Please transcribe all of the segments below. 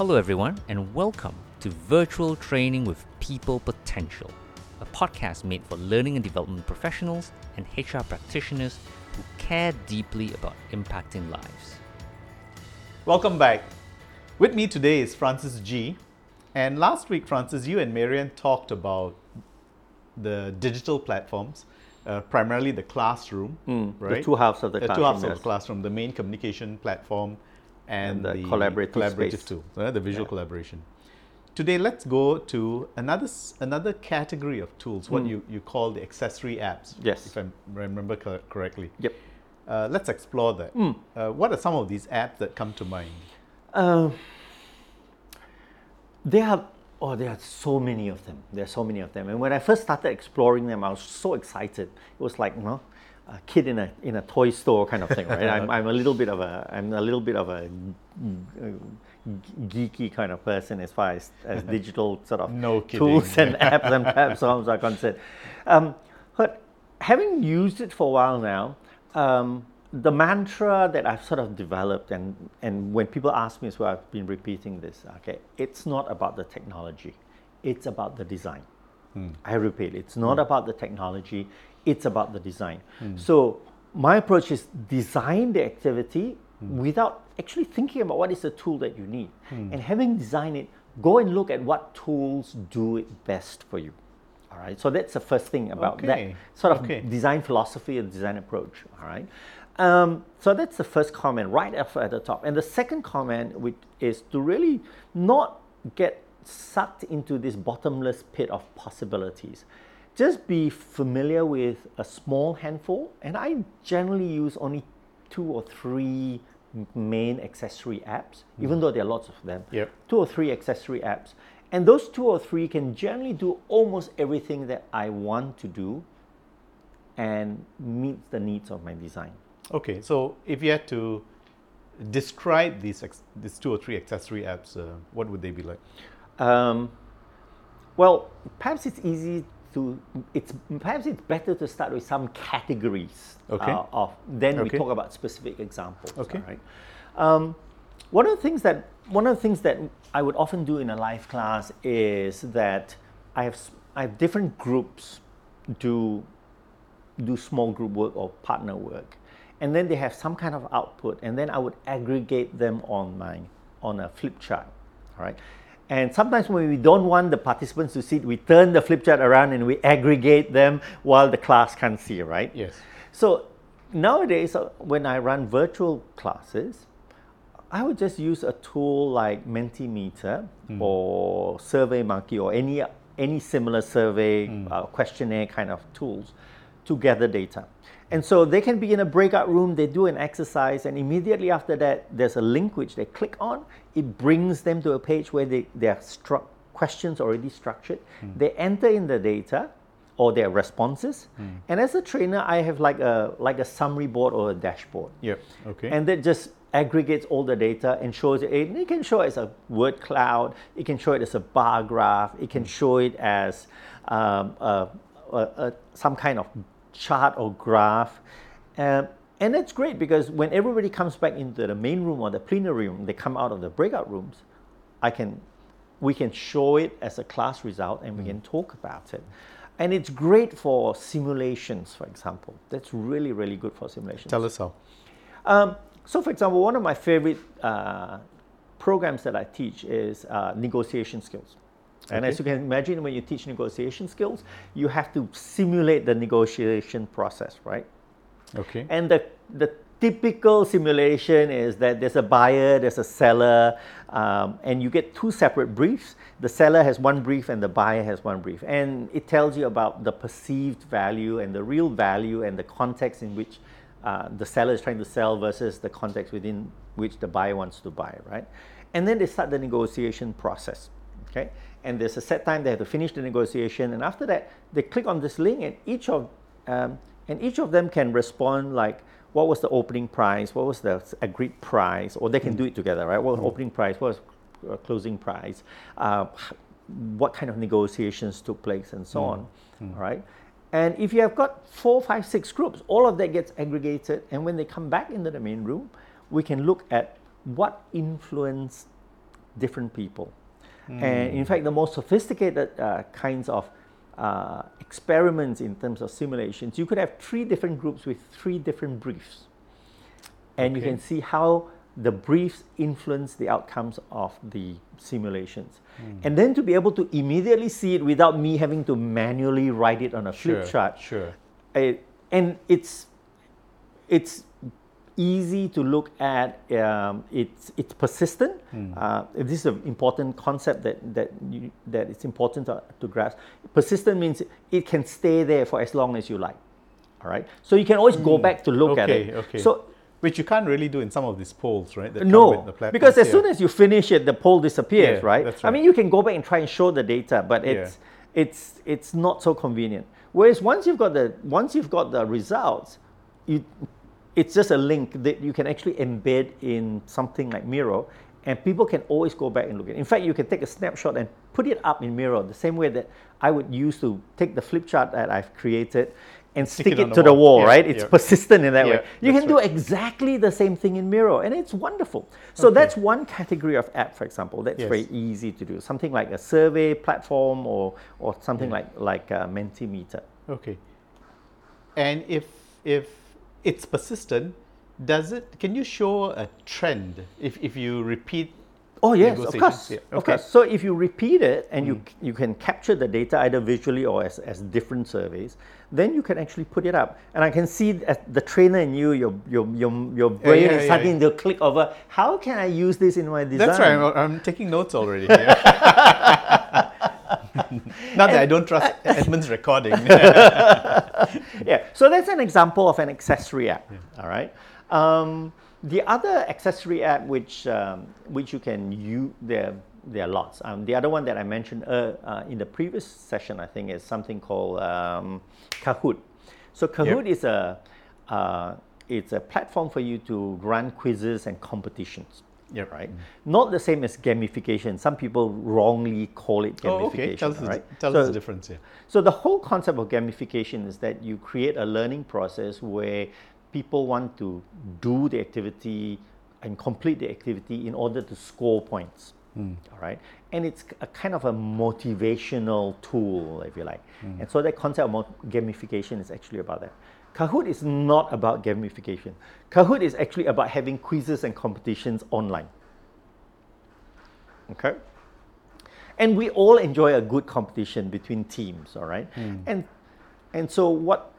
Hello, everyone, and welcome to Virtual Training with People Potential, a podcast made for learning and development professionals and HR practitioners who care deeply about impacting lives. Welcome back. With me today is Francis G. And last week, Francis, you and Marian talked about the digital platforms, uh, primarily the classroom, right? The two halves of the, the classroom. two halves of the classroom, the main communication platform and, And the collaborative collaborative tool, uh, the visual Yeah. collaboration. Today, let's go to another another category of tools, what you, you call the accessory apps. Yes. If I remember cor- correctly. Yep. Uh, let's explore that. Hmm. Uh, what are some of these apps that come to mind? Uh, there are oh there are so many of them. There are so many of them. And when I first started exploring them, I was so excited. It was like you know, a kid in a in a toy store kind of thing, right? I'm, I'm a little bit of a I'm a little bit of a geeky kind of person as far as, as digital sort of No tools and apps and platforms are concerned. Um, but having used it for a while now, um, the mantra that I've sort of developed, and, and when people ask me as well, I've been repeating this. Okay, it's not about the technology, it's about the design. I repeat, it's not about the technology, it's about the design. Hmm. So my approach is design the activity hmm. without actually thinking about what is the tool that you need. Hmm. And having designed it, go and look at what tools do it best for you. All right, so that's the first thing about Okay, that sort of okay. design philosophy and design approach. All right. Um, so that's the first comment right up at the top. And the second comment which is to really not get sucked into this bottomless pit of possibilities. Just be familiar with a small handful, and I generally use only two or three main accessory apps, even though there are lots of them. Yep. Two or three accessory apps. And those two or three can generally do almost everything that I want to do and meets the needs of my design. Okay, so if you had to describe these ex- these two or three accessory apps, uh, what would they be like? Um, well, perhaps it's easy to. It's perhaps it's better to start with some categories. Okay. uh, of then we talk about specific examples. Okay. right? Um, one of the things that one of the things that I would often do in a live class is that I have I have different groups do do small group work or partner work and then they have some kind of output and then i would aggregate them on my on a flip chart all right and sometimes when we don't want the participants to see it we turn the flip chart around and we aggregate them while the class can't see right Yes. so nowadays uh, when i run virtual classes I would just use a tool like Mentimeter or SurveyMonkey or any any similar survey uh, questionnaire kind of tools to gather data. And so they can be in a breakout room, they do an exercise, and immediately after that, there's a link which they click on. It brings them to a page where they, their stru- questions already structured. Hmm. They enter in the data or their responses. Hmm. And as a trainer, I have like a like a summary board or a dashboard. Yep. Okay. And that just aggregates all the data and shows it. It can show it as a word cloud. It can show it as a bar graph. It can hmm. show it as um, a, a, a, some kind of chart or graph. Um, and that's great because when everybody comes back into the main room or the plenary room, they come out of the breakout rooms. I can, we can show it as a class result and we can talk about it. And it's great for simulations, for example. That's really, really good for simulations. Tell us how. Um, so, for example, one of my favorite uh, programs that I teach is uh, negotiation skills. And as you can imagine, when you teach negotiation skills, you have to simulate the negotiation process, right? Okay. And the, the typical simulation is that there's a buyer, there's a seller, um, and you get two separate briefs. The seller has one brief and the buyer has one brief. And it tells you about the perceived value and the real value and the context in which uh, the seller is trying to sell versus the context within which the buyer wants to buy, right? And then they start the negotiation process, okay? And there's a set time they have to finish the negotiation, and after that, they click on this link, and each of um, and each of them can respond like, what was the opening price, what was the agreed price, or they can do it together, right? What was opening price, what was uh, closing price, uh, what kind of negotiations took place, and so on, right? And if you have got four, five, six groups, all of that gets aggregated, and when they come back into the main room, we can look at what influenced different people. And in fact, the most sophisticated uh, kinds of uh, experiments in terms of simulations, you could have three different groups with three different briefs. And you can see how the briefs influence the outcomes of the simulations. Hmm. And then to be able to immediately see it without me having to manually write it on a flip Sure, chart. sure. It- and it's it's easy to look at. Um, it's it's persistent. Uh, this is an important concept that that you, that it's important to, to grasp. Persistent means it can stay there for as long as you like. All right. So you can always go back to look at it. okay. So Which you can't really do in some of these polls, right? that no, because as Yeah. soon as you finish it, the poll disappears, Yeah, right? that's I mean, you can go back and try and show the data, but Yeah. it's it's it's not so convenient. Whereas once you've got the once you've got the results, you it's just a link that you can actually embed in something like Miro, and people can always go back and look at it. In fact, you can take a snapshot and put it up in Miro the same way that I would use to take the flip chart that I've created and stick, it it, the to the wall. wall, Yeah, right? It's yeah. persistent in that Yeah, way. You can do right. exactly the same thing in Miro, and it's wonderful. So Okay. that's one category of app, for example, that's Yes. very easy to do. Something like a survey platform or, or something like, like a Mentimeter. Okay. And if if it's persistent, does it? Can you show a trend if, if you repeat? Oh yes, of course, Yeah, of okay. course. So if you repeat it and you hmm. you can capture the data either visually or as, as different surveys, then you can actually put it up. And I can see the trainer in you, your your your, your brain yeah, is yeah, starting to click over. How can I use this in my design? That's right. I'm, I'm taking notes already. Not that I don't trust Edmund's recording. Yeah, so that's an example of an accessory app. All right. Um, the other accessory app which um, which you can use there there are lots. Um, the other one that I mentioned uh, uh, in the previous session, I think, is something called um, Kahoot. So Kahoot is a uh, it's a platform for you to run quizzes and competitions. Yep. Right. Not the same as gamification. Some people wrongly call it gamification. oh, okay. Tell us, the, right? tell So- us the difference here. so the whole concept of gamification is that you create a learning process where people want to do the activity and complete the activity in order to score points. Hmm. All right, and it's a kind of a motivational tool, if you like. Hmm. And so that concept of mo- gamification is actually about that. Kahoot is not about gamification. Kahoot is actually about having quizzes and competitions online. Okay? And we all enjoy a good competition between teams all right? Hmm. And and so what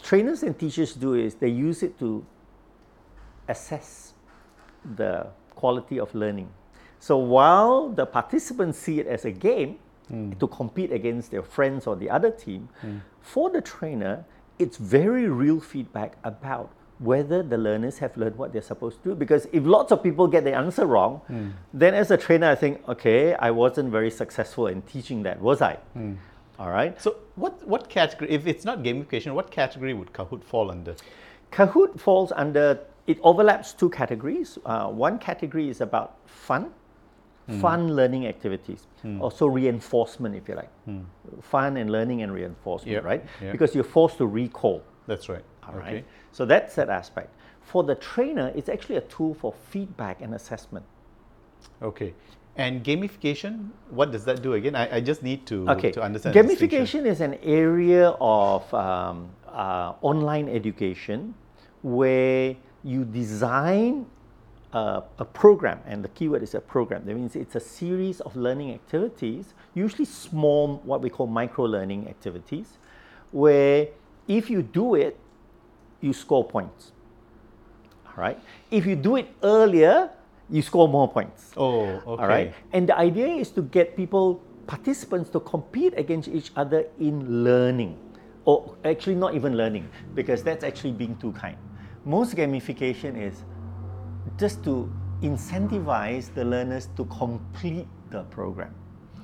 trainers and teachers do is they use it to assess the quality of learning. So while the participants see it as a game hmm. to compete against their friends or the other team hmm. for the trainer it's very real feedback about whether the learners have learned what they're supposed to do because if lots of people get the answer wrong then as a trainer i think okay i wasn't very successful in teaching that was i all right So, what what category? If it's not gamification, what category would Kahoot fall under? Kahoot falls under, it overlaps two categories. Uh, one category is about fun, fun learning activities, also reinforcement, if you like. Fun and learning and reinforcement, Yep, right? yep. Because you're forced to recall. That's right. All right. okay. So that's that aspect. For the trainer, it's actually a tool for feedback and assessment. Okay. And gamification, what does that do again? I, I just need to, Okay. to understand. Gamification is an area of um, uh, online education where you design a, a program, and the keyword is a program. That means it's a series of learning activities, usually small, what we call micro learning activities, where if you do it, you score points. All right. If you do it earlier, you score more points. Oh, okay. All right. And the idea is to get people, participants, to compete against each other in learning. Or actually, not even learning, because that's actually being too kind. Most gamification is just to incentivize the learners to complete the program.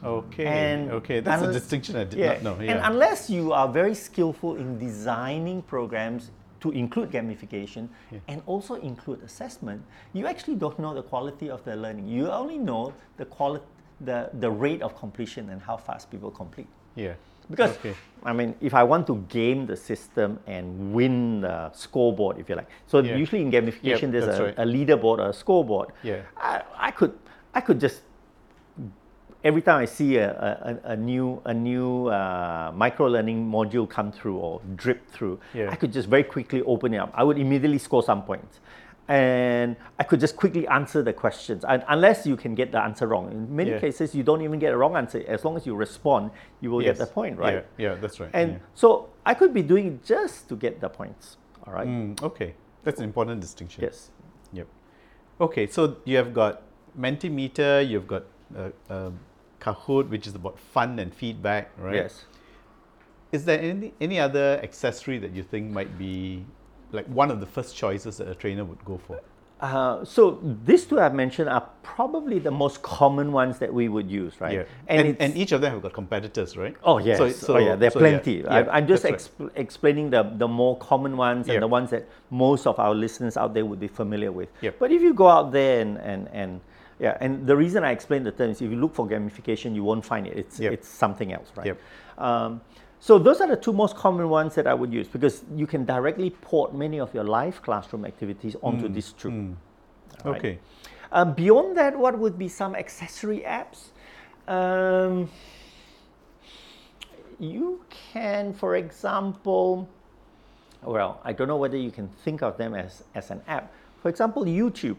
Okay. And okay. That's a distinction I did yeah. not know. And unless you are very skillful in designing programs to include gamification and also include assessment, you actually don't know the quality of the learning. You only know the quality, the, the rate of completion and how fast people complete. yeah. Because Okay. I mean, if I want to game the system and win the scoreboard, if you like, so Yeah. usually in gamification Yep, there's a, right. a leaderboard or a scoreboard. Yeah. I, I could I could just every time I see a, a, a- new a new uh, micro learning module come through or drip through, Yeah. I could just very quickly open it up. I would immediately score some points. And I could just quickly answer the questions, un- unless you can get the answer wrong. In many Yeah. cases, you don't even get a wrong answer. As long as you respond, you will Yes. get the point, right? Yeah, yeah that's right. And yeah. so I could be doing it just to get the points. All right. Mm, okay, that's an important distinction. Yes. Yep. Okay, so you have got Mentimeter, you've got uh, um, Kahoot, which is about fun and feedback, right? Yes. Is there any any other accessory that you think might be like one of the first choices that a trainer would go for? Uh, so these two I've mentioned are probably the most common ones that we would use, right? Yeah, and, it's- and, each of them have got competitors, right? Oh yes, So- oh yeah, there are so plenty. yeah, I, I'm just that's right. explaining the, the more common ones and the ones that most of our listeners out there would be familiar with. Yep. But if you go out there and, and, and yeah, and the reason I explain the term is if you look for gamification, you won't find it. It's Yep. it's something else, right? Yep. Um, so those are the two most common ones that I would use because you can directly port many of your live classroom activities onto this tool. All right? Okay. Um, beyond that, what would be some accessory apps? Um, you can, for example, well, I don't know whether you can think of them as, as an app. For example, YouTube,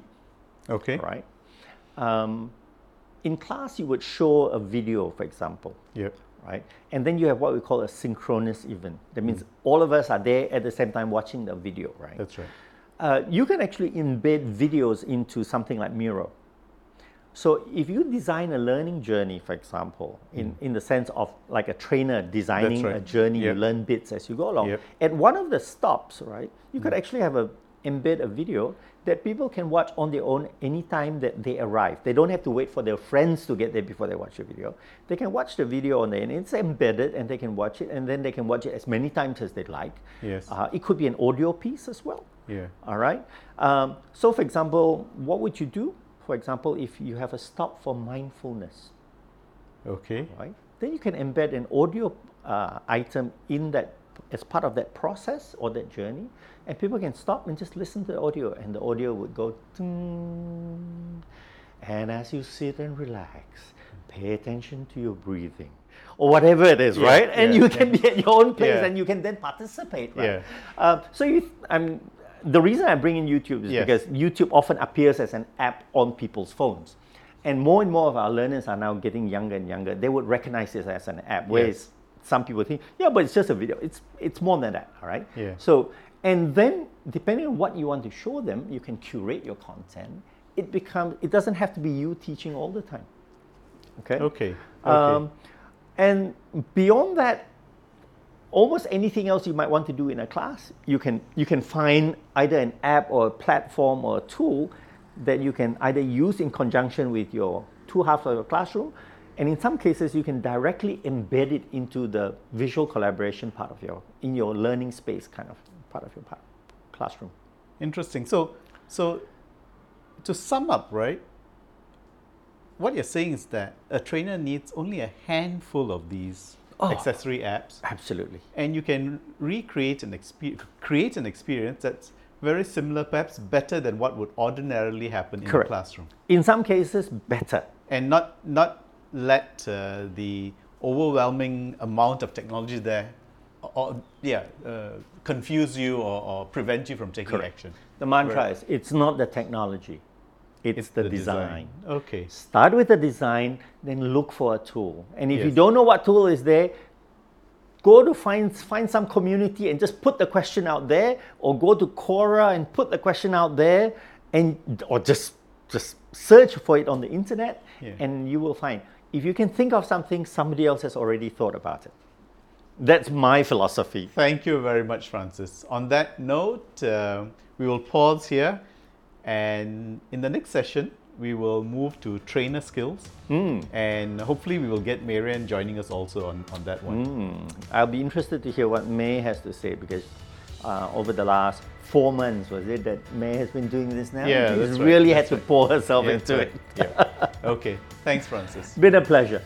Okay. right? Um, in class, you would show a video, for example, Yep. Right? And then you have what we call a synchronous event. That means all of us are there at the same time watching the video, right? That's right. Uh, you can actually embed videos into something like Miro. So if you design a learning journey, for example, in, in the sense of like a trainer designing right. a journey, Yep. you learn bits as you go along. Yep. At one of the stops, right, you could actually have a embed a video that people can watch on their own anytime that they arrive. They don't have to wait for their friends to get there before they watch the video. They can watch the video on there and it's embedded and they can watch it and then they can watch it as many times as they like. Yes. Uh, it could be an audio piece as well. Yeah. All right. Um, so, for example, what would you do? For example, if you have a stop for mindfulness, Okay. right? Then you can embed an audio uh, item in that as part of that process or that journey, and people can stop and just listen to the audio, and the audio would go. "Ting." And as you sit and relax, pay attention to your breathing. Or whatever it is, Yeah, right? And yeah, you can be at your own place Yeah. and you can then participate, right? Yeah. Uh, so you, I'm, the reason I bring in YouTube is because YouTube often appears as an app on people's phones. And more and more of our learners are now getting younger and younger. They would recognize this as an app, whereas some people think, yeah, but it's just a video. It's, it's more than that, all right? Yeah. So, and then depending on what you want to show them, you can curate your content. It becomes, it doesn't have to be you teaching all the time. Okay? Okay. Okay. Um, and beyond that, almost anything else you might want to do in a class, you can you can find either an app or a platform or a tool that you can either use in conjunction with your two halves of your classroom, and in some cases you can directly embed it into the visual collaboration part of your in your learning space kind of part of your part, classroom. Interesting. So, so to sum up, right? What you're saying is that a trainer needs only a handful of these Oh. accessory apps, Absolutely. and you can recreate an experience, create an experience that's very similar, perhaps better than what would ordinarily happen in Correct. the classroom, In some cases, better. and not not let uh, the overwhelming amount of technology there, or, yeah, uh, confuse you or, or prevent you from taking Correct. action. The mantra Right. is it's not the technology, it's, the, design. Okay. Start with the design, then look for a tool. And if you don't know what tool is there, go to find find some community and just put the question out there, or go to Quora and put the question out there, and or just just search for it on the internet, Yeah. and you will find. If you can think of something, somebody else has already thought about it. That's my philosophy. Thank you very much, Francis. On that note, uh, we will pause here, and in the next session, we will move to trainer skills, and hopefully, we will get Marian joining us also on, on that one. Hmm. I'll be interested to hear what May has to say because uh, over the last four months, was it that May has been doing this now? Yeah, She's that's right, really that's had to right. pour herself Yeah, into right. it. Yeah. Okay. Thanks, Francis. Been a pleasure.